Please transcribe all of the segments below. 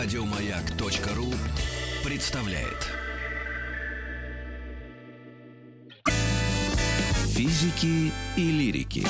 Радиомаяк.ру представляет. Физики и лирики.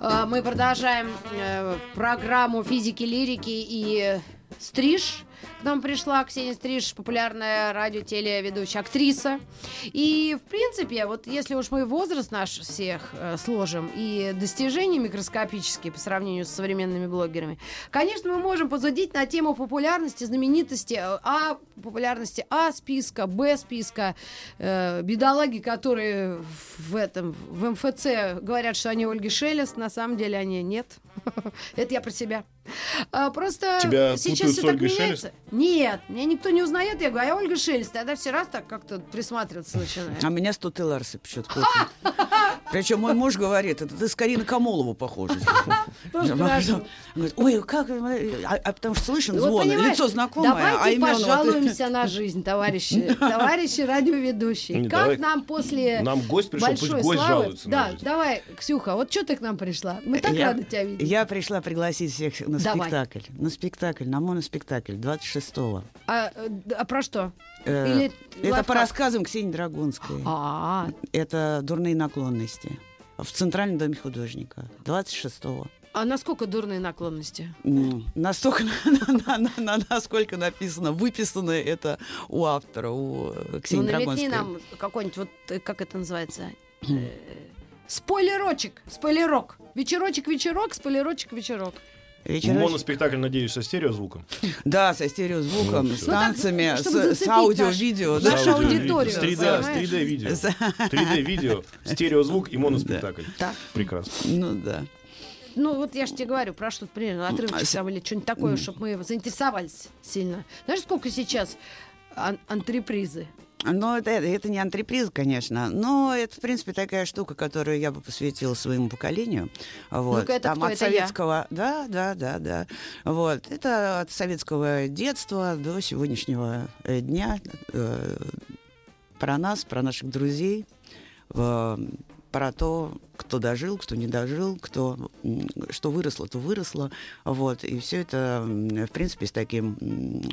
А, Мы продолжаем э, программу физики, лирики и стриж. К нам пришла Ксения Стриж, популярная радио телеведущая актриса. И, в принципе, вот если уж мы возраст наш всех э, сложим и достижения микроскопические по сравнению с современными блогерами, конечно, мы можем позудить на тему популярности, знаменитости э, А, популярности А списка, Б списка, э, бедолаги, которые в этом, в МФЦ говорят, что они Ольги Шелест, на самом деле они нет. Это я про себя. А, Просто Тебя сейчас все с так меняется. Нет, меня никто не узнает. Я говорю, а я Ольга Шелест. Тогда все раз так как-то присматриваться начинают. А меня Стут и Ларсы почему-то. Причем мой муж говорит, это ты скорее на Камолову похожа. Ой, как... вы?» А а потому что слышен звон, лицо знакомое, а Давайте пожалуемся на жизнь, товарищи, товарищи радиоведущие. Как нам после Нам гость пришел, пусть большой гость жалуется Да, давай, Ксюха, вот что ты к нам пришла? Мы так рады тебя видеть. Я пришла пригласить всех на Давай. спектакль. На спектакль, на моноспектакль 26-го. А, э, а про что? Э, Или Это лайфхак? по рассказам Ксении Драгунской. А, Это «Дурные наклонности». В Центральном доме художника. 26-го. а насколько дурные наклонности? М, Настолько, на- на- на- насколько написано, выписано это у автора, у э, Ну, Ксении намекни Драгунской. нам какой-нибудь, вот как это называется? Спойлерочек, спойлерок. Вечерочек, вечерок, спойлерочек, вечерок. Вечерочек. Моноспектакль, надеюсь, со стереозвуком. Да, со стереозвуком, Ну, с всё. Ну, так, танцами, с, с аудио-видео. да. нашу аудиторию, С 3D, с понимаешь? 3D-видео. 3D-видео, стереозвук и моноспектакль. Так. Прекрасно. Ну да. Ну, вот я же тебе говорю, про что, примерно, отрывочек с- там или что-нибудь такое, чтобы мы заинтересовались сильно. Знаешь, сколько сейчас ан- антрепризы? Но это, это не антреприз, конечно, но это, в принципе, такая штука, которую я бы посвятила своему поколению. Вот. Ну-ка, это Там кто? от Это я? советского... Да, да, да, да. Вот. Это от советского детства до сегодняшнего э, дня. э, про нас, про наших друзей, э, про то, кто дожил, кто не дожил, кто что выросло, то выросло. Вот. И все это, в принципе, с, таким,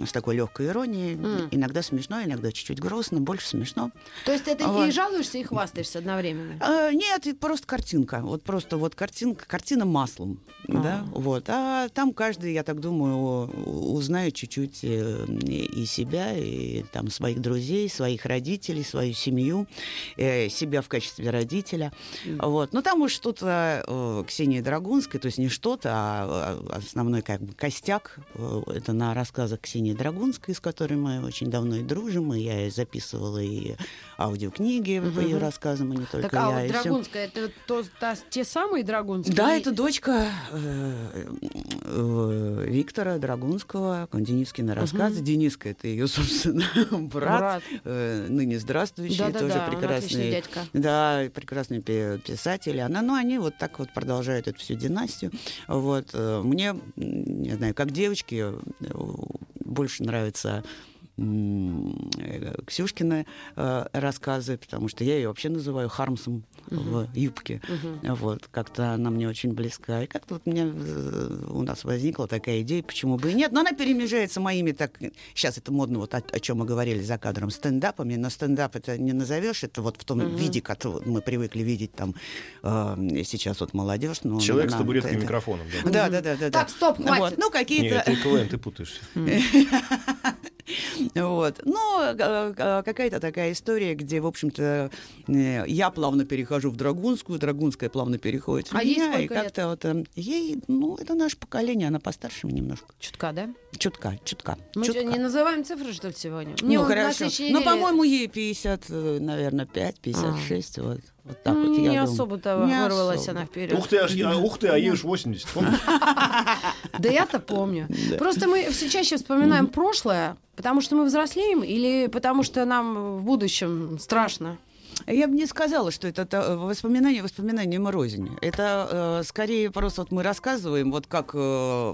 с такой легкой иронией. М. Иногда смешно, иногда чуть-чуть грустно, больше смешно. То есть это Вот. и жалуешься, и хвастаешься одновременно? А, нет, это просто картинка. Вот просто вот картинка, картина маслом. Да, А. вот. А там каждый, я так думаю, узнает чуть-чуть э, и и себя, и там своих друзей, своих родителей, свою семью, э, себя в качестве родителя. Вот. Но там уж что-то э, Ксении Драгунской, то есть не что-то, а а, основной как бы костяк. э, это на рассказах Ксении Драгунской, с которой мы очень давно и дружим, и я записывала и аудиокниги по ее рассказам, и не только Так, а я. вот и всё. Драгунская, это то, та- те самые Драгунские? Да, это дочка э, э, Виктора Драгунского, Денискина рассказы. Дениска это ее, собственно, брат, Брат. э, ныне здравствующий, Да-да-да, тоже он отличный прекрасный. дядька. Да, прекрасный пи- писатель. Она, ну, они вот так вот продолжают эту всю династию. Вот. э, Мне, не знаю, как девочке э, больше нравится Ксюшкины э, рассказы, потому что я ее вообще называю Хармсом в юбке. Вот, как-то она мне очень близка. И как-то вот мне, э, у нас возникла такая идея, почему бы и нет. Но она перемежается моими, так, сейчас это модно, вот о, о чем мы говорили за кадром, стендапами. Но стендап это не назовешь, это вот в том Мгм. виде, который мы привыкли видеть там э, сейчас вот молодежь. Ну, Человек с нам табуреткой это- микрофоном. да. Да, да, да, да. Так, да. стоп, хватит. Вот, ну, Не, какие-то... это КВН, ты путаешься. Вот. Ну, э, э, какая-то такая история, где, в общем-то, э, я плавно перехожу в Драгунскую, Драгунская плавно переходит в А ей меня. и сколько лет? как-то вот ей, ну, это наше поколение, она постарше немножко. Чутка, да? Чутка, чутка. Мы чутка. что, не называем цифры, что ли, сегодня? Ну, на хорошо. Ну, по-моему, ей 50, э, наверное, 5, 56, вот. Вот так Ну, вот, я не особо-то Не вырвалась особо. она вперед. Ух ты, аж я- ух ты, а ей уж 80. помнишь? Да я-то помню. Просто мы все чаще вспоминаем прошлое, потому что мы взрослеем или потому что нам в будущем страшно? Я бы не сказала, что это та- воспоминание воспоминанием рознь. Это э, скорее просто вот мы рассказываем, вот как э,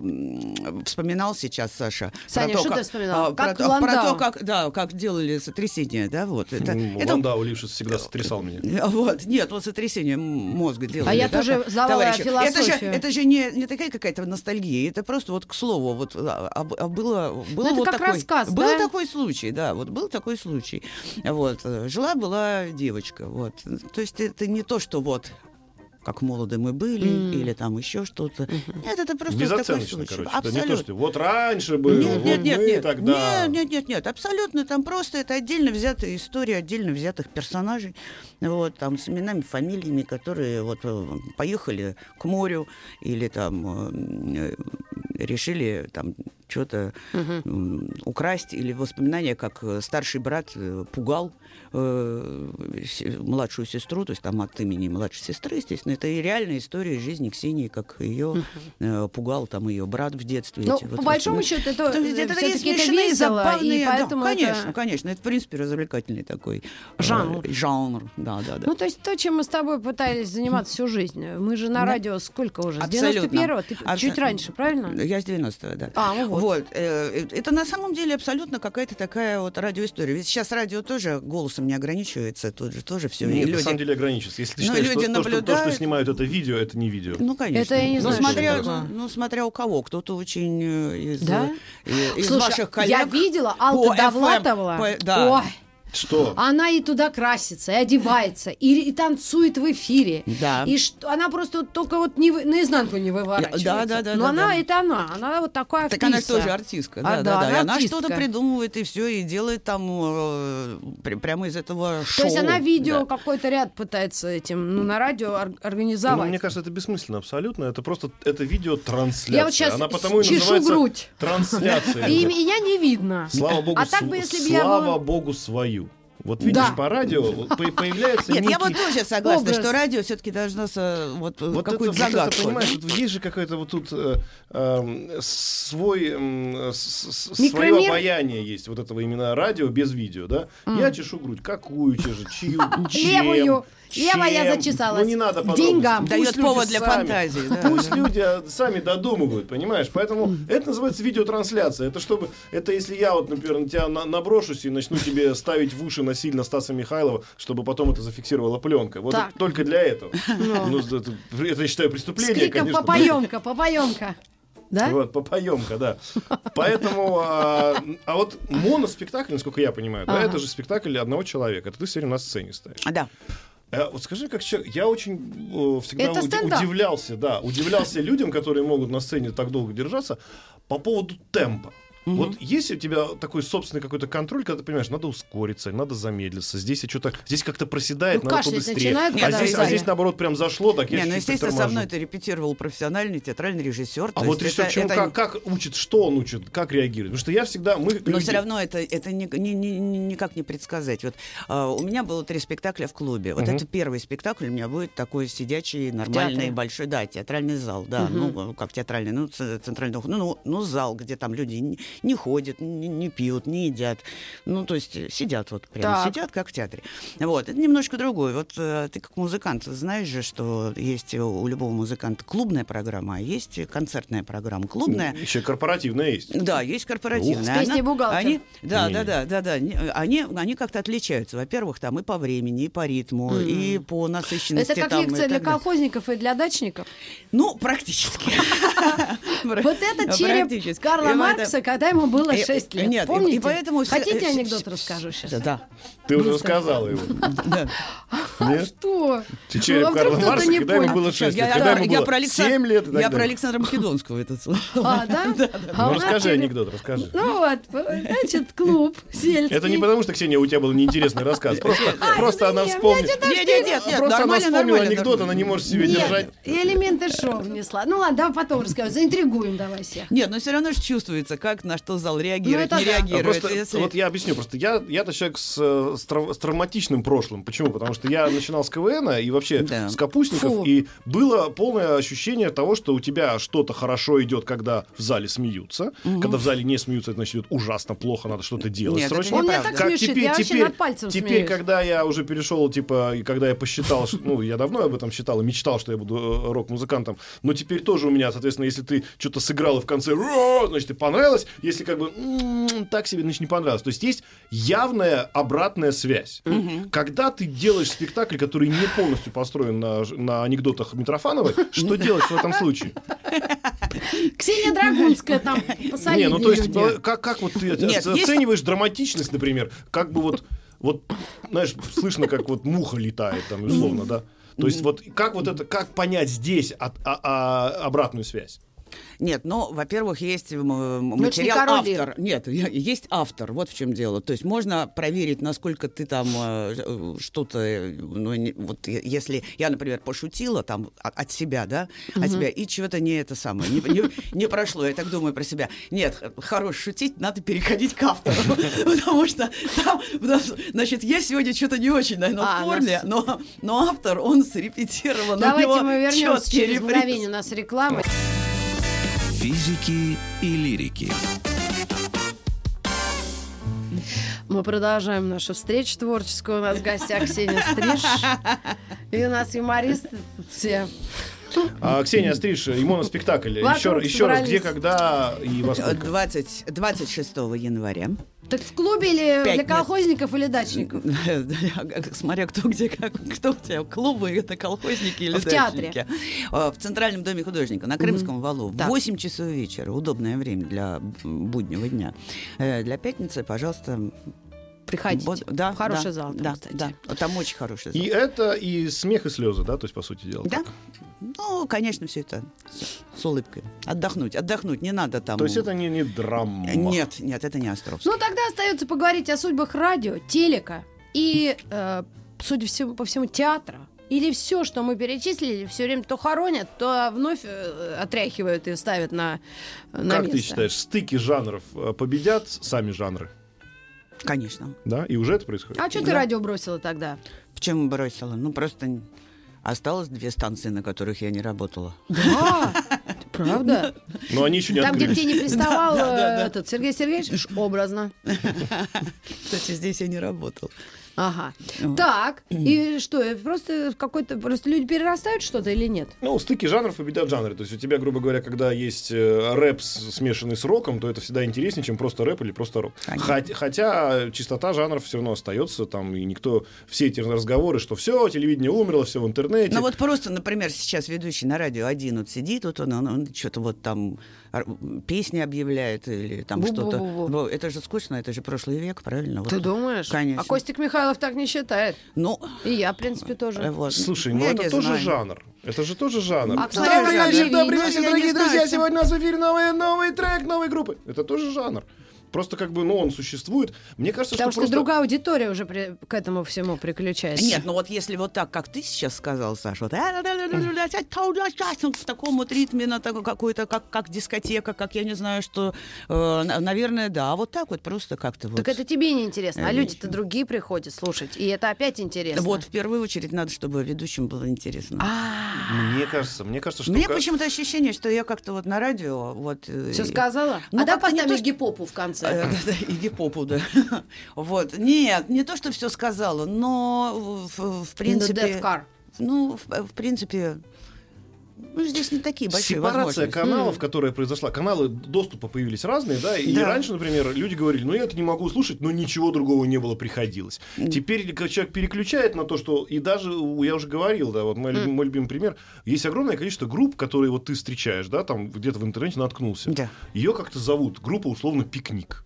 вспоминал сейчас Саша. Саня, про то, что ты как, вспоминал? а, про, Как то- про Ландау. то, как, да, как делали сотрясение, да, вот. Это, М, это- Ландау Лившиц всегда сотрясал меня. вот, нет, вот сотрясение мозга делали. А я да, тоже знала товарищи. Это же, философию. это же не, не такая какая-то ностальгия, это просто вот к слову, вот а, а а было, было это вот как такой, рассказ, был да? такой случай, да, вот был такой случай, вот э, жила была девочка, вот, то есть это не то, что вот как молоды мы были, М. или там еще что-то. Нет, это просто такой случай. короче. Это не то, Абсолютно. что вот раньше было, Нет, вот нет, нет, мы нет, тогда. нет, нет, нет, нет, абсолютно. Там просто это отдельно взятая история, отдельно взятых персонажей, вот там с именами, фамилиями, которые вот э, поехали к морю или там э, э, решили там что-то м, украсть или воспоминания, как старший брат пугал э, с- младшую сестру, то есть там от имени младшей сестры, естественно, это и реальная история жизни Ксении, как ее э, пугал там ее брат в детстве. Ну, эти по вот большому воспоминания. счету, это, это все-таки это смешные, весело, забавные, и да, поэтому конечно, это... конечно, это в принципе развлекательный такой э, Жанр. жанр, да, да, да. Ну, то есть то, чем мы с тобой пытались заниматься всю жизнь. Мы же на Да. радио сколько уже? С Абсолютно. 91-го? Ты Абсо- чуть раньше, правильно? Я с 90-го, да. А, ну вот. Вот. э, Это на самом деле абсолютно какая-то такая вот радиоистория. Ведь сейчас радио тоже голосом не ограничивается, тут же тоже все. Нет, на самом деле ограничивается. Если ты Ну, считаешь, люди что, то, что, то, что наблюдают. снимают это видео, это не видео. Ну, конечно. Это я не ну, знаю, что смотря, ну, смотря у кого. Кто-то очень э, из, Да? э, из Слушай, ваших коллег... я видела FM, Довлатова. по- да. Ой, Что? она и туда красится, и одевается, и, и танцует в эфире. Да. И что, она просто вот только вот не, вы- наизанку не выворачивается. Да, да, да, Но да, она, да. это она. Она вот такая Так она же актриса. тоже артистка, А, да, да, да, да. она И она что-то придумывает и все, и делает там э, пр- прямо из этого То шоу. есть она видео Да. какой-то ряд пытается этим, ну, на радио ор- Ну, организовать. мне кажется, это бессмысленно абсолютно. Это просто это видео трансляция. Я вот щас Она потому и чешу называется грудь. трансляция. И меня не видно. Слава богу, А так бы, св- если бы я слава была- богу свою. Вот видишь, Да. по радио вот по- появляется Нет, я вот некий- тоже согласна, образ. что радио все-таки должно со- вот, Вот это, какую-то вот это, загадку. понимаешь, вот есть же какой-то вот тут э, эм, свой эм, с- с- свое Микромир? обаяние есть вот этого именно радио без видео, да? Я чешу грудь, какую чешу, чью, чем, Левую. Левая я чем? зачесалась. Ну не надо. Деньгам. Пусть Дает люди повод для сами- фантазии. да, Пусть да. люди сами додумывают, понимаешь? Поэтому это называется видеотрансляция. Это чтобы, это если я вот, например, на тебя на- наброшусь и начну тебе ставить в уши насильно Стаса Михайлова, чтобы потом это зафиксировала пленка. Вот Так. только для этого. Ну, это, это, я считаю С преступление, криком конечно. «Попоемка, попоемка». Да? Вот, попоемка, да. Поэтому, а, а вот моноспектакль, насколько я понимаю, да, Ага. это же спектакль одного человека. Это ты все время на сцене стоишь. А, Да. А вот скажи, как человек, я очень э, всегда уди- удивлялся, да, удивлялся людям, которые могут на сцене так долго держаться, по поводу темпа. Вот есть у тебя такой собственный какой-то контроль, когда ты понимаешь, надо ускориться, надо замедлиться, здесь что-то, здесь как-то проседает, Ну, надо побыстрее. начинает, а, здесь, а здесь наоборот прям зашло, так я Не, ну, естественно, со торможу. мной это репетировал профессиональный театральный режиссер. А вот режиссер это- чему, это- как, как учит, что он учит, как реагирует? Потому что я всегда, мы Но люди- все равно это, это ни- ни- ни- ни- никак не предсказать. Вот а, у меня было три спектакля в клубе. Вот Мгм. это первый спектакль у меня будет такой сидячий, нормальный, большой, да, театральный зал, да, ну, как театральный, ну, центральный, ну, ну, ну, зал, где там люди не, ходят, не, не пьют, не едят. Ну, то есть э, сидят вот прямо, Так. сидят, как в театре. Вот, это немножко другое. Вот э, ты как музыкант знаешь же, что есть у любого музыканта клубная программа, а есть концертная программа. Клубная Еще корпоративная есть. да, есть корпоративная. Ух. С песней Она- «Бухгалтер». Они, да, Не. да, да, да, да. Они, они как-то отличаются. Во-первых, там и по времени, и по ритму, и по насыщенности. Это как там, лекция для далее. колхозников и для дачников. Ну, практически. Вот это череп. Карла Маркса, когда ему было И- 6 лет. нет, и- и Помните? поэтому все- Хотите анекдот расскажу сейчас? Да, да. Ты уже рассказала его. Нет? Что? Череп Ну, а Карла не когда ему было 6 лет, Я, когда да, ему я было про Алексан- 7 лет и Я про. Александра Македонского это слышал. А, да? А Ну, нас расскажи анекдот, расскажи. Ну вот, значит, клуб сельский. Это не потому, что, Ксения, у тебя был неинтересный рассказ. Просто, просто она вспомнила. Нет, нет, нет, Просто она вспомнила анекдот, она не может себе держать. Нет, элементы шоу внесла. Ну ладно, давай потом расскажу. Заинтригуем давай всех. Нет, но все равно же чувствуется, как на что зал реагирует, Ну, не да. Реагирует. Просто, Если- вот я объясню, просто я, я-то человек с, э, с, трав- с травматичным прошлым. Почему? Потому что я начинал с КВН и вообще Да. с капустников, Фу. и было полное ощущение того, что у тебя что-то хорошо идет, когда в зале смеются. Когда в зале не смеются, это значит идет ужасно плохо, надо что-то делать Нет, срочно. Он меня так смешит, я вообще над пальцем теперь смеюсь. когда я уже перешел, типа, и когда я посчитал, что, ну, я давно об этом считал и мечтал, что я буду э, рок-музыкантом, но теперь тоже у меня, соответственно, если ты что-то сыграл и в конце, значит, ты понравилось, если как бы «М, так себе, значит, не понравилось. То есть есть явная обратная связь. Когда ты делаешь спектакль, который не полностью построен на, на анекдотах Митрофановой, что делать в этом случае? Ксения Драгунская там посолиднее Не, ну то есть, ну, как, как вот ты Нет, оце- есть- оцениваешь драматичность, например, как бы вот, вот, знаешь, слышно, как вот муха летает там, условно, да? То есть вот как вот это, как понять здесь от- а- а- обратную связь? Нет, ну, во-первых, есть материал Ну, король Лир. автор. Нет, есть автор, вот в чем дело. То есть можно проверить, насколько ты там э, э, что-то, э, ну, не- вот если я, например, пошутила там от себя, да, от себя, и чего-то не это самое, не, не- не прошло, я так думаю про себя. Нет, хорош шутить, надо переходить к автору, потому что там, значит, я сегодня что-то не очень, наверное, А, в форме, но, но автор, он срепетирован, Давайте мы вернемся через мгновение. У нас реклама. Физики и лирики. Мы продолжаем нашу встречу творческую. У нас в гостях Ксения Стриж. И у нас юмористы все. А, Ксения Стриж, и моноспектакль. Вокруг Еще, еще раз, где, когда и во сколько? 20, 26 января. Так в клубе или для Пятница. колхозников или дачников? Смотря кто где, как, кто у тебя, клубы, это колхозники или В театре. дачники. А, В Центральном доме художника на Крымском валу. В Так. 8 часов вечера. Удобное время для буднего дня. Э, Для пятницы, пожалуйста. Приходите. вот- да, в хороший да, зал. там, Да, кстати. да. Там очень хороший зал. И это и смех, и слезы, да, то есть, по сути дела. Да? так. Ну, конечно, все это с, с улыбкой. Отдохнуть, отдохнуть, не надо там... То есть это не, не драма. Нет, нет, это не Островский. Ну, тогда остается поговорить о судьбах радио, телека и, э, судя всему, по всему, театра. Или все, что мы перечислили, все время то хоронят, то вновь э, отряхивают и ставят на, на Как место. ты считаешь, стыки жанров э, победят сами жанры? Конечно. Да? И уже это происходит? А что ты Да. радио бросила тогда? Почему бросила? Ну, просто осталось две станции, на которых я не работала. Да, правда? Но они еще не Там, где к тебе не приставал э, этот Сергей Сергеевич, образно. Кстати, здесь я не работал. Ага. Вот. Так, и что, э, просто какой-то, просто люди перерастают что-то или нет? Ну, стыки жанров победят жанры. То есть у тебя, грубо говоря, когда есть э, рэп, смешанный с роком, то это всегда интереснее, чем просто рэп или просто рок. Конечно. Хот- хотя чистота жанров все равно остается, там, и никто... Все эти разговоры, что все, телевидение умерло, все в интернете. Ну вот просто, например, сейчас ведущий на радио один вот сидит, вот он, он, он что-то вот там песни объявляет или там что-то. Бу-бу-бу-бу. Это же скучно, это же прошлый век, правильно? Ты Вот. думаешь? Конечно. А Костик Михайлов так не считает. Ну, И я, в принципе, э, тоже. вот. Слушай, ну Я это тоже знаю. жанр. Это же тоже жанр. А добрый как вечер, добрый Ну, вечер, дорогие друзья. Сегодня у нас в эфире новый, новый трек новой группы. Это тоже жанр. Просто как бы, ну, он существует. Мне кажется, Потому что что просто... другая аудитория уже при- к этому всему приключается. Нет, ну вот если вот так, как ты сейчас сказал, Саша, вот, в таком вот ритме, на такой какой-то, как, как дискотека, как я не знаю, что, э, на- наверное, да, а вот так вот просто как-то вот. Так это тебе не интересно, а Э, люди-то другие приходят слушать, и это опять интересно. Вот в первую очередь надо, чтобы ведущим было интересно. А, Мне кажется, мне кажется, что... Мне почему-то ощущение, что я как-то вот на радио вот. э, все сказала? Ну, а да поставим гипопу в конце. Да, да, И гипопу, да. Вот. Нет, не то, что все сказала, но в, в принципе... Ну, в, в принципе... Ну, здесь не такие большие Сепарация каналов, которая произошла. Каналы доступа появились разные, да, и Да. раньше, например, люди говорили, ну я это не могу слушать, но ничего другого не было, приходилось. Теперь когда человек переключает на то, что, и даже, я уже говорил, да, вот мой, любим- мой любимый пример, есть огромное количество групп, которые вот ты встречаешь, да, там где-то в интернете наткнулся. Да. Ее как-то зовут, группа условно «Пикник».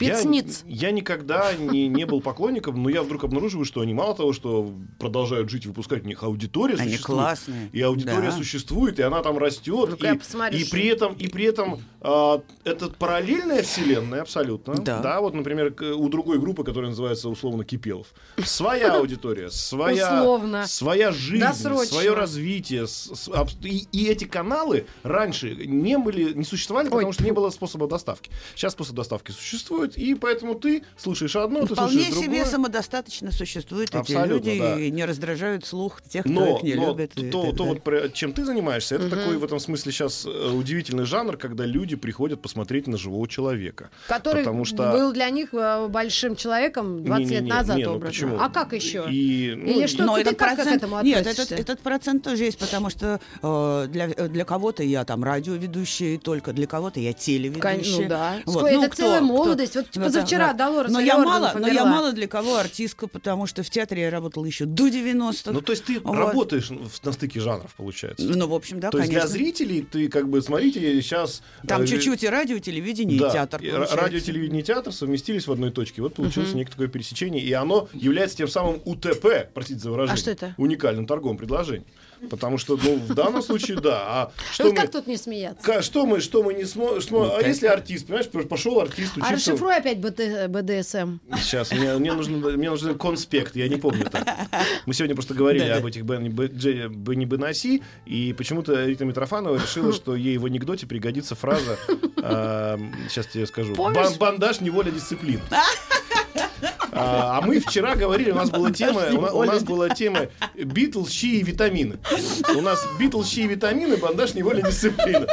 Я- Пицниц. Я, никогда не, не был поклонником, но я вдруг обнаруживаю, что они мало того, что продолжают жить, выпускать, у них аудитория Они существует. классные. И аудитория Да. существует, и она там растет. Я и, посмотрю, и при этом, и при этом а, это параллельная вселенная абсолютно. Да. вот, например, у другой группы, которая называется условно Кипелов. Своя аудитория, своя, Условно. своя жизнь, Досрочно. свое развитие. с- с- и, и эти каналы раньше не были, не существовали, потому Ой, что не было способа доставки. Сейчас способ доставки существует, и поэтому ты слышишь одно, ты Вполне слушаешь себе другое. самодостаточно существуют эти Абсолютно, люди да. и не раздражают слух тех, кто Но, их не но любит. и то, то далее. вот чем ты занимаешься, это такой в этом смысле сейчас удивительный жанр, когда люди приходят посмотреть на живого человека. Который Потому что- был для них э, большим человеком 20 лет Не-не-не, назад не, ну почему? А как еще? И, ну, Или что? Но ты этот как к процент, этому нет, этот, относишься? этот процент тоже есть, потому что э, для, для кого-то я там радиоведущий только, для кого-то я телеведущий. Ну да. Вот, Сколько- ну, это целая кто- молодость. Вот Ну, да, позавчера да. Долорес но я мало, но я померла. мало для кого артистка, потому что в театре я работала еще до 90-х. ну, то есть ты Вот. работаешь на стыке жанров, получается. Ну, в общем, да, то есть конечно. для зрителей ты как бы, смотрите, сейчас... Там э, чуть-чуть и радио, телевидение, да, и театр. получается. радио, телевидение и театр совместились в одной точке. Вот получилось некое такое пересечение, и оно является тем самым УТП, простите за выражение. А что это? Уникальным торговым предложением. Потому что, ну, в данном случае, да. А что Вот мы... как тут не смеяться? Ка- Что мы, что мы не сможем... а так. если артист, понимаешь, пошел артист А учиться... расшифруй опять БТ БДСМ. Сейчас, мне, мне, нужен, мне нужен конспект, я не помню так. Мы сегодня просто говорили об этих Бенни, Бенаси, и почему-то Рита Митрофанова решила, что ей в анекдоте пригодится фраза, сейчас тебе скажу, Помнишь? «Бан- бандаж, неволя, дисциплина. А, а мы вчера говорили, у нас была тема, у, на- у нас была тема Битлз, щи и витамины. У нас Битлз, щи и витамины, бандаж, неволя, дисциплина.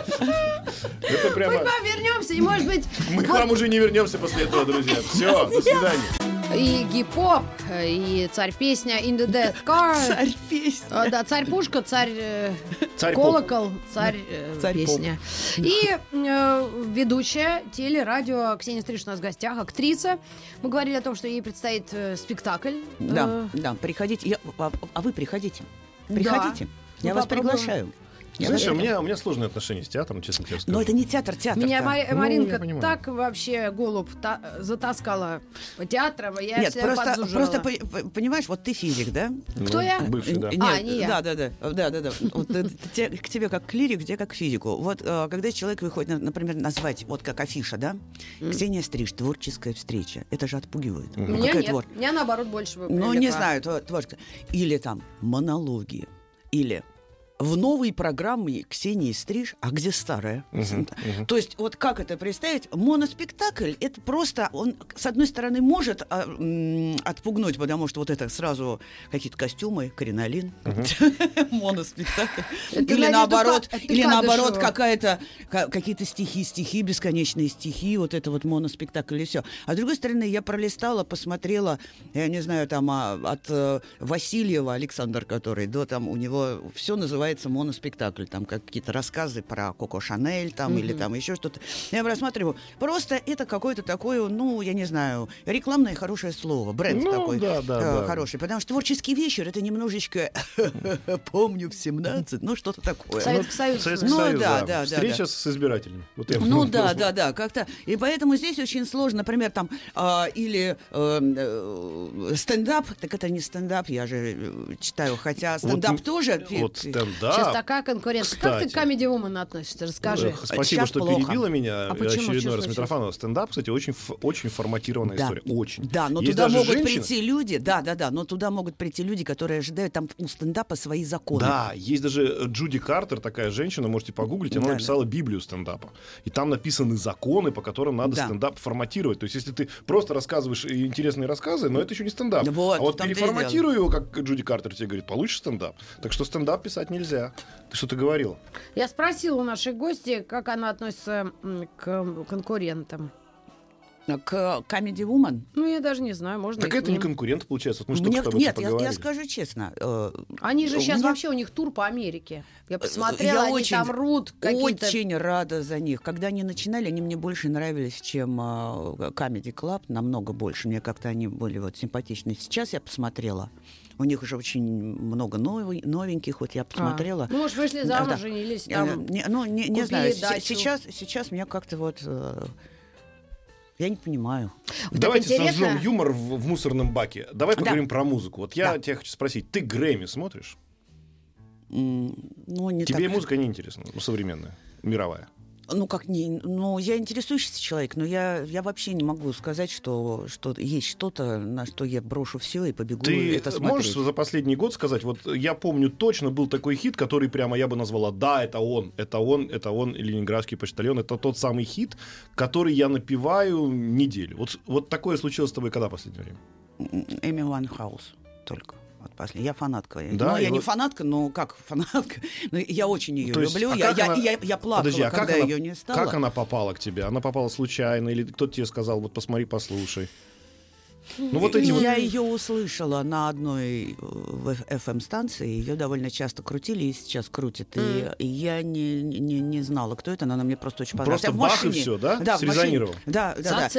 Это прямо... Мы к вам вернемся, и может быть Мы к вам уже не вернемся после этого, друзья. Все, до свидания. И гип-поп, и царь-песня In the Death Car. Царь песни. А, да, царь-пушка, царь, э, Царь колокол, царь, э, Царь-поп. песня. И э, ведущая телерадио Ксения Стриж у нас в гостях, актриса. Мы говорили о том, что ей предстоит э, спектакль. Да, Э, да, приходите. Я- а, а вы приходите. Да. Приходите. Ну, Я вас попробуем. приглашаю. Я Знаешь, у меня, у меня сложные отношения с театром, честно тебе скажу. Но это не театр, театр. Меня Ма- Ну, Маринка я понимаю. так вообще голубь та- затаскала по театрам, я Нет, всегда просто, подзуживала. просто по- по- понимаешь, вот ты физик, да? Кто я? Бывший, да. Нет, А, не я. Да, да, да, да, да, да. Вот, э, те- к тебе как к лирику, тебе как к физику. Вот э, когда человек выходит, на- например, назвать вот как афиша, да, Ксения Стриж, творческая встреча, это же отпугивает. Ну, Меня какая нет, твор- меня наоборот больше Ну, не знаю, тво- творческая. Или там монологи, или в новой программе Ксении Стриж, а где старая? То есть вот как это представить? Моноспектакль, это просто, он, с одной стороны, может а, м, отпугнуть, потому что вот это сразу какие-то костюмы, кринолин, моноспектакль. Или наоборот, или наоборот какая-то, ка- какие-то стихи, стихи, бесконечные стихи, вот это вот моноспектакль и все. А с другой стороны, я пролистала, посмотрела, я не знаю, там а, от э, Васильева Александр, который, до там у него все называется моноспектакль, там какие-то рассказы про Коко Шанель, там или там еще что-то. Я рассматриваю. Просто это какое-то такое, ну, я не знаю, рекламное хорошее слово, бренд Ну, такой да, да, э, да. хороший. Потому что творческий вечер это немножечко помню в 17, ну что-то такое. Советский Союз. Советский Ну, Союз, да, да. да, да, Встреча да. с. Вот я Ну да, да, да, как-то. И поэтому здесь очень сложно, например, там а, или э, э, стендап, так это не стендап, я же э, читаю, хотя стендап тоже. Вот пи- Сейчас такая конкуренция. Как ты к Кстати. Comedy Woman относишься? Расскажи. Спасибо, Сейчас что плохо. перебила меня. А почему? Очередной раз? Митрофанова. Стендап, кстати, очень, очень форматированная Да, история. Очень. да, но Есть туда даже могут женщины- прийти люди, да, да, да, но туда могут прийти люди, которые ожидают там у стендапа свои законы. Да, есть даже э, Джуди Картер, такая женщина, можете погуглить, она Да, написала Библию стендапа. И там написаны законы, по которым надо Да. стендап форматировать. То есть, если ты просто рассказываешь интересные рассказы, но это еще не стендап. Вот, а вот переформатируй его, как Джуди Картер тебе говорит, получишь стендап. Так что стендап писать нельзя. Ты что-то говорил? Я спросила у нашей гости, как она относится к конкурентам. К Comedy Woman. Ну, я даже не знаю, можно Так это не конкурент, получается. Вот мы Мне- что нет, я, я скажу честно. э, Они же сейчас меня- вообще, у них тур по Америке. Я посмотрела, Я они очень, там рут какие-то... Очень рада за них. Когда они начинали, они мне больше нравились, чем а, Comedy Club, намного больше. Мне как-то они были вот симпатичны. Сейчас я посмотрела. У них уже очень много новый- новеньких. Вот я посмотрела. Ну, может, вышли замуж, да. женились Э, там. не, ну, не, не знаю. Дачу. Сейчас, сейчас мне как-то вот... э, Я не понимаю. Вот Давайте интересно. сожжем юмор в, в мусорном баке. Давай Да. поговорим про музыку. Вот я Да. тебя хочу спросить, ты Грэмми смотришь? Ну, не Тебе так. музыка не интересна, ну, современная, мировая. Ну, как не... Ну, я интересующийся человек, но я, я вообще не могу сказать, что, что есть что-то, на что я брошу все и побегу Ты это можешь смотреть. за последний год сказать, вот я помню точно был такой хит, который прямо я бы назвала, да, это он, это он, это он, Ленинградский почтальон, это тот самый хит, который я напеваю неделю. Вот, вот такое случилось с тобой когда в последнее время? Эми Вайнхаус только. Вот после. Я фанатка. Да, ну, я не вот- фанатка, но как фанатка. Но я очень ее То есть, люблю. а я, как я, она- я, я плакала, Подожди, а когда она, ее не стало. как она попала к тебе? Она попала случайно или кто-то тебе сказал, вот посмотри, послушай? Ну вот эти вот... Я ее услышала на одной FM-станции, ее довольно часто крутили и сейчас крутят. И- И я не, не, не знала, кто это, но она мне просто очень понравилась. Просто в бах и машине- всё, да? в машине. Срезонировал? Да, да, да.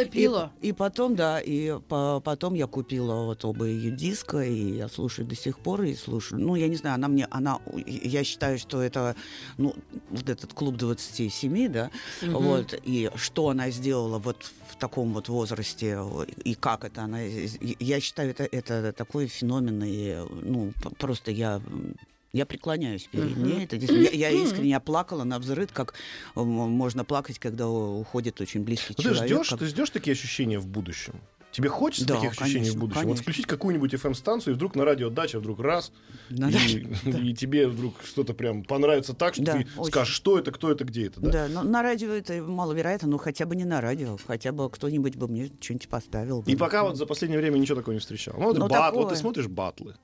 И, и потом, да, и по- потом я купила вот оба ее диска, и я слушаю до сих пор, и слушаю. Ну, я не знаю, она мне, она, я считаю, что это, ну, вот этот клуб 27, да, вот, и что она сделала вот в таком вот возрасте, и как это она, я считаю, это, это такой феномен, и, ну, просто я я преклоняюсь перед ней. Это я, я искренне плакала на взрыв, как можно плакать, когда уходит очень близкий ты человек. ждешь, как- ты ждешь такие ощущения в будущем? Тебе хочется Да, таких ощущений в конечно, будущем? Вот конечно. включить какую-нибудь FM-станцию, и вдруг на радиодаче вдруг раз, На и, даче, и тебе вдруг что-то прям понравится так, что Да, ты очень. скажешь, что это, кто это, где это, да? Да, но на радио это маловероятно, но хотя бы не на радио, хотя бы кто-нибудь бы мне что-нибудь поставил. бы. И пока вот за последнее время ничего такого не встречал. Ну, вот, Ну, бат- вот такое. ты смотришь батлы.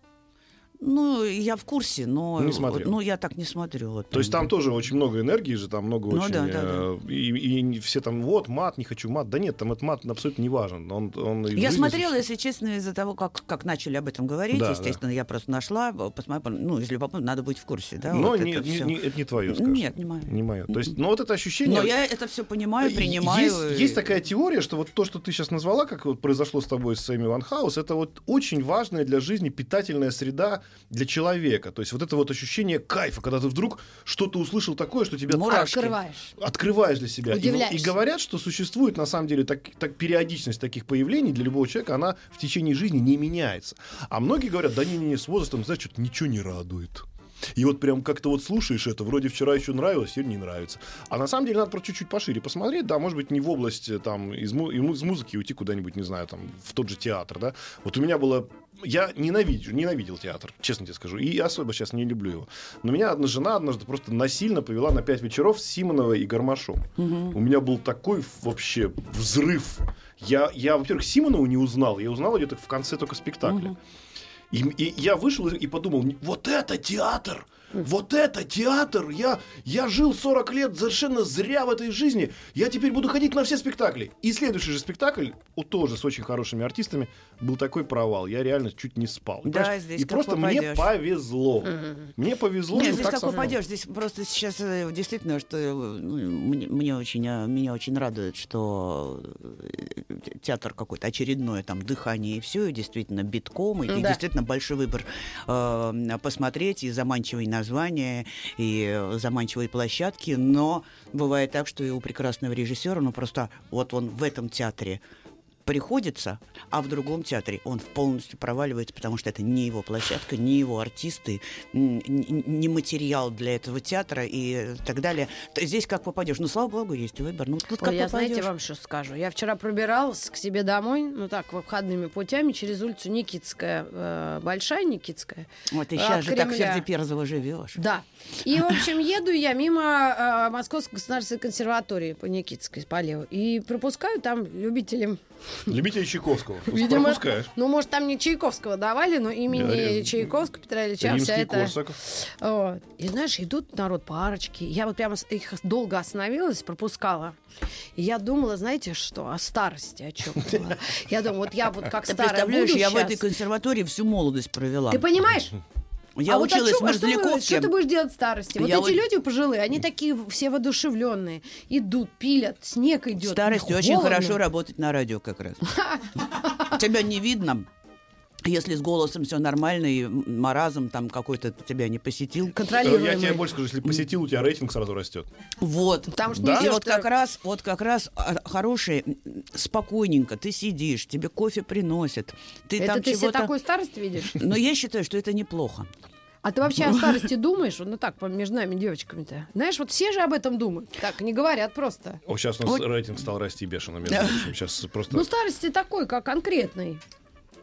Ну, я в курсе, но... Не смотрел. Ну, я так не смотрю. вот То есть там тоже очень много энергии же, там много Ну очень... да, да, э, И, и все там, вот, мат, не хочу мат. Да нет, там этот мат абсолютно не важен. Он, он Я смотрела, если честно, из-за того, как, как начали об этом говорить. Да, Естественно, я просто нашла, посмотрела, ну, из любопытства, надо быть в курсе, да? Но вот не- это не- всё. не- это не твое, скажем. Нет, не мое. Не мое. То есть, ну вот это ощущение... Но я это все понимаю, принимаю. Есть, и- есть такая теория, что вот то, что ты сейчас назвала, как вот произошло с тобой с Эми Ван Хаус, это вот очень важная для жизни питательная среда для человека. То есть вот это вот ощущение кайфа, когда ты вдруг что-то услышал такое, что тебя Мурашки. Открываешь. открываешь для себя. И- И, Удивляешься. говорят, что существует на самом деле так, так периодичность таких появлений для любого человека, она в течение жизни не меняется. А многие говорят, да не-не-не, с возрастом, знаешь, что-то ничего не радует. И вот прям как-то вот слушаешь это, вроде вчера еще нравилось, сегодня не нравится. А на самом деле надо про чуть-чуть пошире посмотреть, да, может быть, не в область э, там из, му- из музыки уйти куда-нибудь, не знаю, там, в тот же театр, да. Вот у меня было... Я ненавидел, ненавидел театр, честно тебе скажу, и особо сейчас не люблю его. Но меня одна жена однажды просто насильно повела на пять вечеров с Симоновой и Гармашом. У меня был такой вообще взрыв. Я, я во-первых, Симонову не узнал, я узнал где-то в конце только спектакля. И, и я вышел и, подумал, вот это театр! Вот это театр! Я, я жил 40 лет совершенно зря в этой жизни. Я теперь буду ходить на все спектакли. И следующий же спектакль, у тоже с очень хорошими артистами, был такой провал. Я реально чуть не спал. Да, Понимаешь? здесь и просто мне попадешь. повезло. Мне повезло. Нет, здесь как совпало. попадешь. Здесь просто сейчас э, действительно, что ну, мне, мне очень, э, меня очень радует, что театр какой-то очередное там дыхание и все, и действительно битком, и, Да. действительно большой выбор э, посмотреть, и заманчивые названия, и э, заманчивые площадки, но бывает так, что и у прекрасного режиссера, ну просто вот он в этом театре приходится, а в другом театре он полностью проваливается, потому что это не его площадка, не его артисты, не материал для этого театра и так далее. Здесь как попадешь. Ну, слава богу, есть выбор. Ну, тут Ой, как я, попадешь. знаете, вам что скажу. Я вчера пробиралась к себе домой, ну так, обходными путями, через улицу Никитская, э, Большая Никитская. Вот ты от сейчас же так в Кремля. Фердиперзово живешь. Да. И, в общем, еду я мимо э, Московской государственной консерватории по Никитской, по левой. И пропускаю там любителям Любитель Чайковского. Видимо, Пропускаешь. Ну, может, там не Чайковского давали, но имени Я- Чайковского, Петра Ильича, вся это... Корсаков. Вот. И знаешь, идут народ парочки. Я вот прямо их долго остановилась, пропускала. И я думала, знаете что, о старости, о чем Я думаю, вот я вот как Ты старая представляешь, буду я в этой консерватории всю молодость провела. Ты понимаешь? Я а вот училась чём- в а вы- Мерзляковке. что ты будешь делать в старости? Вот Я эти вот- люди пожилые, они такие все воодушевленные. Идут, пилят, снег В идет. старости очень хорошо работать на радио как раз. Тебя не видно. Если с голосом все нормально и маразм там какой-то тебя не посетил. Я Контролируемый. тебе больше скажу, если посетил, у тебя рейтинг сразу растет. Вот. Потому что Да? И вот как раз, вот как раз а, хороший, спокойненько, ты сидишь, тебе кофе приносят, ты Это там ты себе такой старость видишь? Но я считаю, что это неплохо. А ты вообще о старости думаешь? Ну так, между нами девочками-то. Знаешь, вот все же об этом думают. Так, не говорят просто. О, сейчас у нас Вот. рейтинг стал расти бешено, между прочим. Сейчас просто... Ну, старости такой, как конкретный.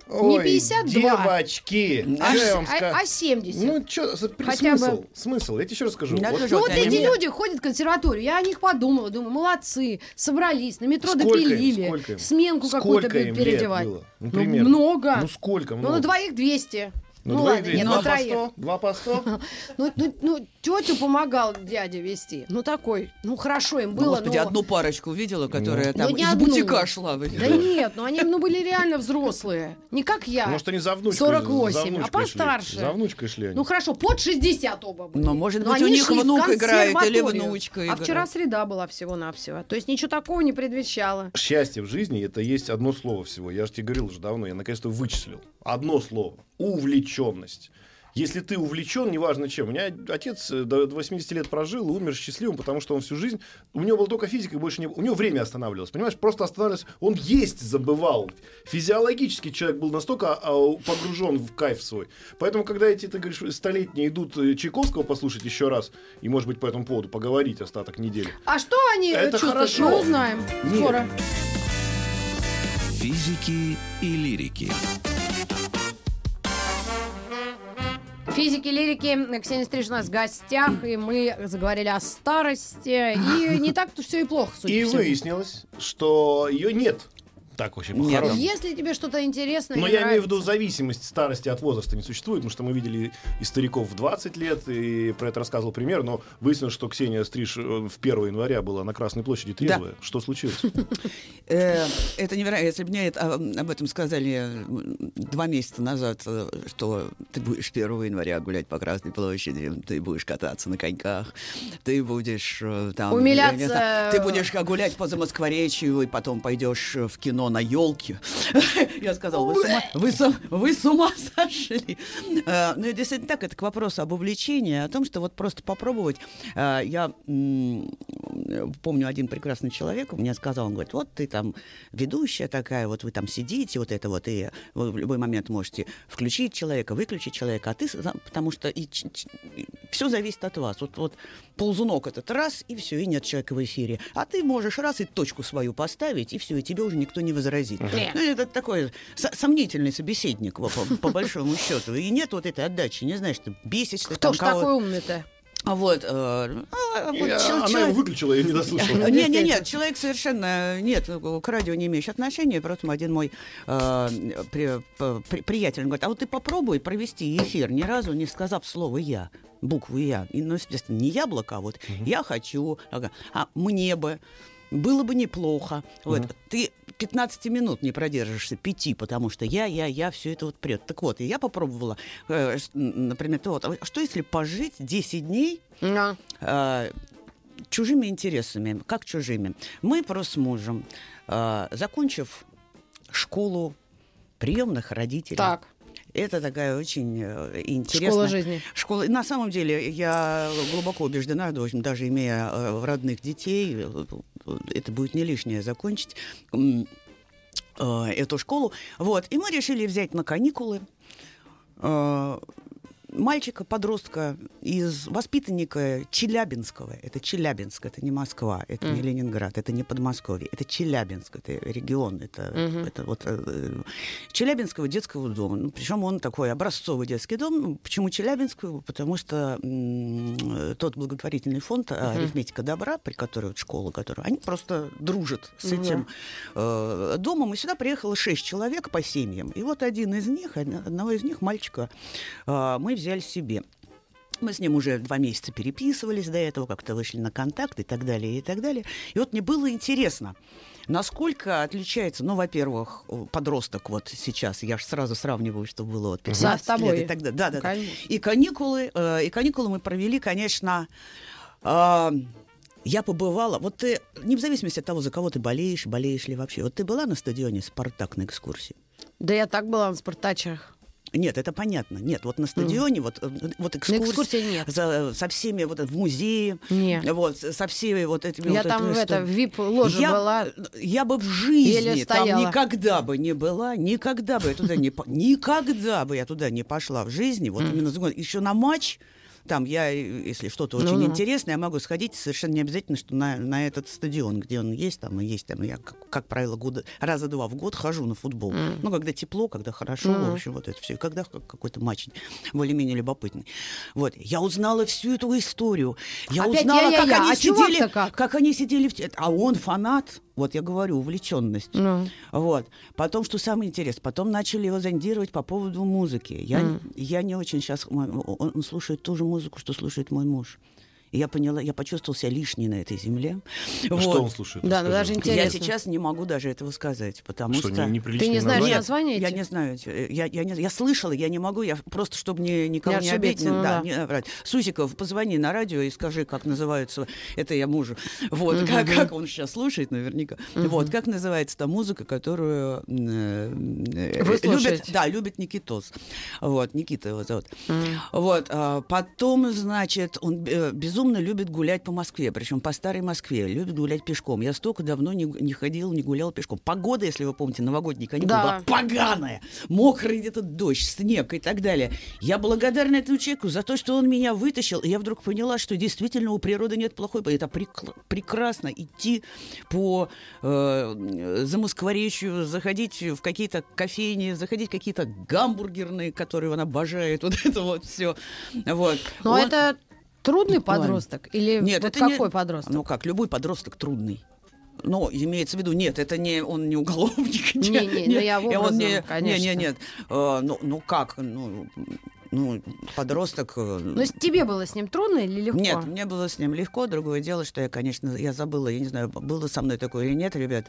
Ой, 52. девочки, А, я вам а- а 70? Ну, что, Хотя бы- смысл, смысл, я тебе еще раз скажу. Да, Вот Ну вот эти люди ходят в консерваторию, я о них подумала, думаю, молодцы, собрались, на метро Сколько им? допилили, Сколько им? сменку какую-то им переодевать. Ну, Ну, много. Ну, сколько Ну, много? на двоих 200. Ну двоих ладно, две- нет, Два на по троих. сто? Два по сто? Ну, ну, ну, тетю помогал дядя вести. Ну, такой, ну, хорошо им Ну, было, Господи, но... одну парочку видела, которая Ну, там не из одну. бутика шла. Да нет, ну они ну, были реально взрослые. Не как я. Может, они за внучкой 48, за а постарше. шли. За внучкой шли они. Ну хорошо, под 60 оба были. Но, может Но быть, у они них внук играет или внучка А играет. вчера среда была всего-навсего. То есть ничего такого не предвещало. Счастье в жизни это есть одно слово всего. Я же тебе говорил уже давно, я наконец-то вычислил. Одно слово. Увлеченность. Если ты увлечен, неважно чем. У меня отец э, до 80 лет прожил и умер счастливым, потому что он всю жизнь... У него была только физика, и больше не было. У него время останавливалось, понимаешь? Просто останавливалось. Он есть забывал. Физиологически человек был настолько а, погружен в кайф свой. Поэтому, когда эти, ты говоришь, столетние идут э, Чайковского послушать еще раз, и, может быть, по этому поводу поговорить остаток недели. А что они э, Это чувствуют? хорошо. Мы узнаем Нет. скоро. Физики и лирики. Физики, лирики. Ксения Стриж у нас в гостях, и мы заговорили о старости. И не так-то все и плохо, судя И выяснилось, что ее нет. Так очень Нет. по-хорошему. Если тебе что-то интересное Но я имею в виду нравится. зависимость старости от возраста не существует, потому что мы видели и стариков в 20 лет, и про это рассказывал пример, но выяснилось, что Ксения Стриж э, в 1 января была на Красной площади трезвая. Что случилось? Э, Это невероятно. Если бы мне а, об этом сказали два месяца назад, э, что ты будешь 1 января гулять по Красной площади, ты будешь кататься на коньках, ты будешь там... Умиляться. Ты будешь гулять по Замоскворечью, и потом пойдешь в кино на елке. Я сказала, вы с ума, вы с вы с ума сошли. Э, Ну, и действительно так, это к вопросу об увлечении, о том, что вот просто попробовать. Э, Я помню, один прекрасный человек мне сказал, он говорит, вот ты там ведущая такая, вот вы там сидите, вот это вот, и вы в любой момент можете включить человека, выключить человека, а ты, потому что и, все зависит от вас. Вот, вот ползунок этот раз, и все, и нет человека в эфире. А ты можешь раз и точку свою поставить, и все, и тебе уже никто не возразит. Ну, это такой со- сомнительный собеседник, по, большому счету. И нет вот этой отдачи, не знаешь, ты бесишься. Кто там ж такой умный-то? А вот, э, а, вот Я- чел- Она человек- его выключила, я не дослушал. не, не, нет, человек совершенно нет к радио не имеющий отношения. Просто один мой э, при- при- приятель говорит: а вот ты попробуй провести эфир, ни разу не сказав слово я, букву я. И, ну, естественно, не яблоко, а вот я хочу, а мне бы. Было бы неплохо. Вот. Ты 15 минут не продержишься, пяти, потому что я, я, я, все это вот прет. Так вот, и я попробовала, э, например, то вот, а что если пожить 10 дней а, чужими интересами. Как чужими? Мы просто с мужем, а, закончив школу приемных родителей. Так, Это такая очень э, интересная школа жизни. Школа. На самом деле я глубоко убеждена, в общем, даже имея э, родных детей, э, это будет не лишнее закончить эту школу. Вот. И мы решили взять на каникулы э, мальчика, подростка из воспитанника Челябинского. Это Челябинск, это не Москва, это не Ленинград, это не Подмосковье, это Челябинск, это регион, это, это вот э, Челябинского детского дома. Ну, причем он такой образцовый детский дом. Ну, Почему Челябинского? Потому что м, тот благотворительный фонд э, «Арифметика добра», при которой вот школа, которая, они просто дружат с этим э, домом. И сюда приехало шесть человек по семьям. И вот один из них, од- одного из них, мальчика, э, мы взяли себе. Мы с ним уже два месяца переписывались до этого, как-то вышли на контакт и так далее, и так далее. И вот мне было интересно, насколько отличается, ну, во-первых, подросток вот сейчас, я же сразу сравниваю, что было вот 15 с тобой. лет и так далее. Да, да, да. И каникулы, э, и каникулы мы провели, конечно, а, я побывала, вот ты, не в зависимости от того, за кого ты болеешь, болеешь ли вообще, вот ты была на стадионе «Спартак» на экскурсии? Да я так была на спартачах. Нет, это понятно. Нет, вот на стадионе, вот, э, вот На экскурсия, экскурсии нет. за- со всеми вот в музее, Не. вот со всеми вот этими Я вот там этими в это, что- в вип-ложе я, была. я бы в жизни там никогда бы не была, никогда бы я туда не никогда бы я туда не пошла в жизни. Вот именно еще на матч. Там я, э, если что-то очень Ну-ну. интересное, я могу сходить совершенно не обязательно, что на, на этот стадион, где он есть, там и есть там. Я, как, как правило, года, раза два в год хожу на футбол. Ну, когда тепло, когда хорошо, в общем, вот это все. Когда как- какой-то матч более-менее любопытный. Вот. Я узнала всю эту историю. Я Опять узнала, я-я-я. как они А сидели, как? они сидели в А он фанат, вот я говорю, увлеченность. Ну. Вот. Потом, что самое интересное, потом начали его зондировать по поводу музыки. Я, я не очень сейчас... Он слушает ту же музыку, что слушает мой муж. И я поняла, я почувствовала себя лишней на этой земле. А Вот. Что он слушает? Да, ну даже Я интересно. сейчас не могу даже этого сказать, потому Что, что... не, Ты не знаешь название? название Я не знаю. э, Я, я, не- я слышала, я не могу, я просто, чтобы не, никого Не не, обидеть, ну да, да. не наврать. Сусиков, позвони на радио и скажи, как называется, это я мужу, вот, как, как он сейчас слушает наверняка, вот, как называется та музыка, которую э, э, Вы любит, да, любит Никитос, вот, Никита его зовут. Вот, а потом, значит, он э, безумно любит гулять по Москве, причем по старой Москве, любит гулять пешком. Я столько давно не, не ходила, не гуляла пешком. Погода, если вы помните, новогодние каникулы, Да. была поганая, мокрый где-то дождь, снег и так далее. Я благодарна этому человеку за то, что он меня вытащил, и я вдруг поняла, что действительно у природы нет плохой. Это прек- прекрасно идти по э, Замоскворечью, заходить в какие-то кофейни, заходить в какие-то гамбургерные, которые он обожает, вот это вот все. Вот. Но Он- это трудный подросток? Или Нет, вот это не- какой подросток? Ну как, любой подросток трудный. Но имеется в виду, нет, это не он не уголовник. Не, не, ну я и он образом, не, конечно. Не, не, нет. Э, ну, ну как, ну, ну подросток. э, Но с- тебе было с ним трудно или легко? Нет, мне было с ним легко. Другое дело, что я, конечно, я забыла, я не знаю, было со мной такое или нет, ребят.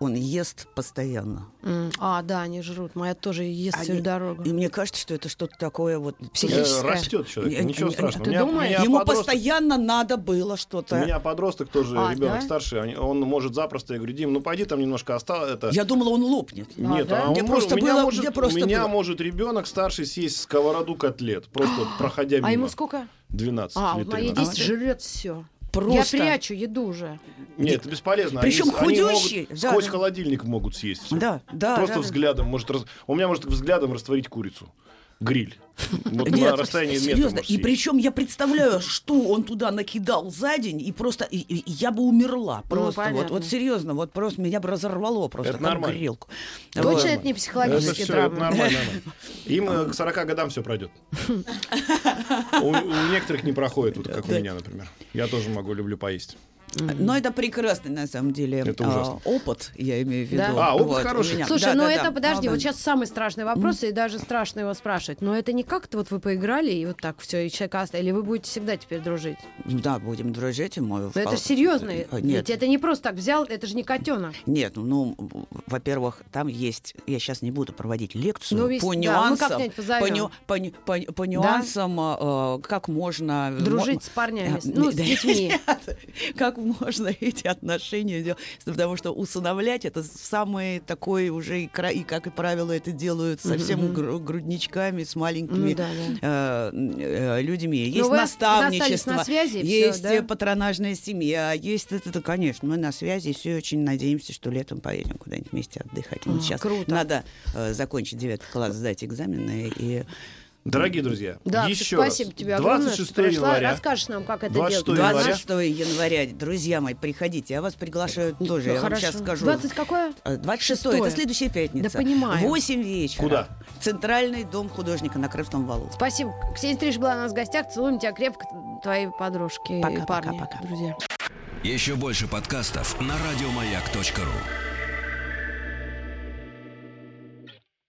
Он ест постоянно. М, А, да, они жрут. Моя тоже ест всю Они- дорогу. И мне кажется, что это что-то такое вот Э, Психическое. Растет человек, Не- ничего не- страшного. ты У меня- думаешь? у меня Ему подросток- постоянно надо было У что-то. меня подросток тоже, А, ребенок да? старший, он может запросто, я говорю, Дим, ну пойди там немножко осталось. Это... Я думала, он лопнет. Нет, да? а он может- просто у меня было- может, просто у меня было- может ребенок старший съесть сковороду котлет, просто вот проходя мимо. А ему сколько? 12 А, или мои 13. 10 жрет все. Просто. Я прячу еду уже. Нет, это бесполезно. Причем они, они худющий. могут Да, сквозь да. холодильник могут съесть. Да, да. Просто да, да. взглядом может... раз- У меня может взглядом растворить курицу. Гриль. Вот на Нет, расстоянии метра серьезно. можешь И съесть. причем я представляю, что он туда накидал за день, и просто и, и я бы умерла. Просто вот, Ну, понятно. вот серьезно, вот просто меня бы разорвало просто Это нормально. грелку. Точно Вот. это не Это психологические все, это травмы? нормально, нормально. Им э, к 40 годам все пройдет. У, у некоторых не проходит, вот как у меня, например. Я тоже могу, люблю поесть. Но это прекрасный, на самом деле, Это а, ужасно. опыт, я имею в виду. Да. А, опыт Вот, хороший. меня. Слушай, Да, ну да, это, да. подожди, А, вот да. сейчас самый страшный вопрос, и даже страшно его спрашивать. Но это не как-то вот вы поиграли, и вот так все, и человека оставили, или вы будете всегда теперь дружить? Да, будем дружить. и мы- Но это а, серьезно. э, Ведь Нет, это не просто так взял, это же не котенок. Нет, ну, во-первых, там есть, я сейчас не буду проводить лекцию Ну, весь- по да, нюансам, как-нибудь по, ню- по по- по нюансам, э, как можно Дружить мо- с парнями, Э, ну, с да. детьми. как можно эти отношения делать, потому что усыновлять это самый такой уже и, и как и правило это делают совсем гру- грудничками с маленькими Ну да, да. э, э, людьми. Есть Ну, вы остались наставничество, на связи, есть да? э, патронажная семья, есть это, конечно, мы на связи, все очень надеемся, что летом поедем куда-нибудь вместе отдыхать. А, сейчас круто. надо э, закончить девятый класс, сдать экзамены и Дорогие друзья, Да, еще спасибо раз. тебе огромное, что 26 пришла. января. Расскажешь нам, как это 26 делать. января. 26 января, друзья мои, приходите, я вас приглашаю тоже, я вам Хорошо. сейчас скажу. 20 какое? Э, 26 Шестое. это следующая пятница. Да понимаю. 8 вечера. Куда? Центральный дом художника на Крыфтом валу. Спасибо. Ксения Стриж была у нас в гостях. Целуем тебя крепко, твои подружки Пока, и пока, парни, пока. друзья. Еще больше подкастов на радиомаяк.ру.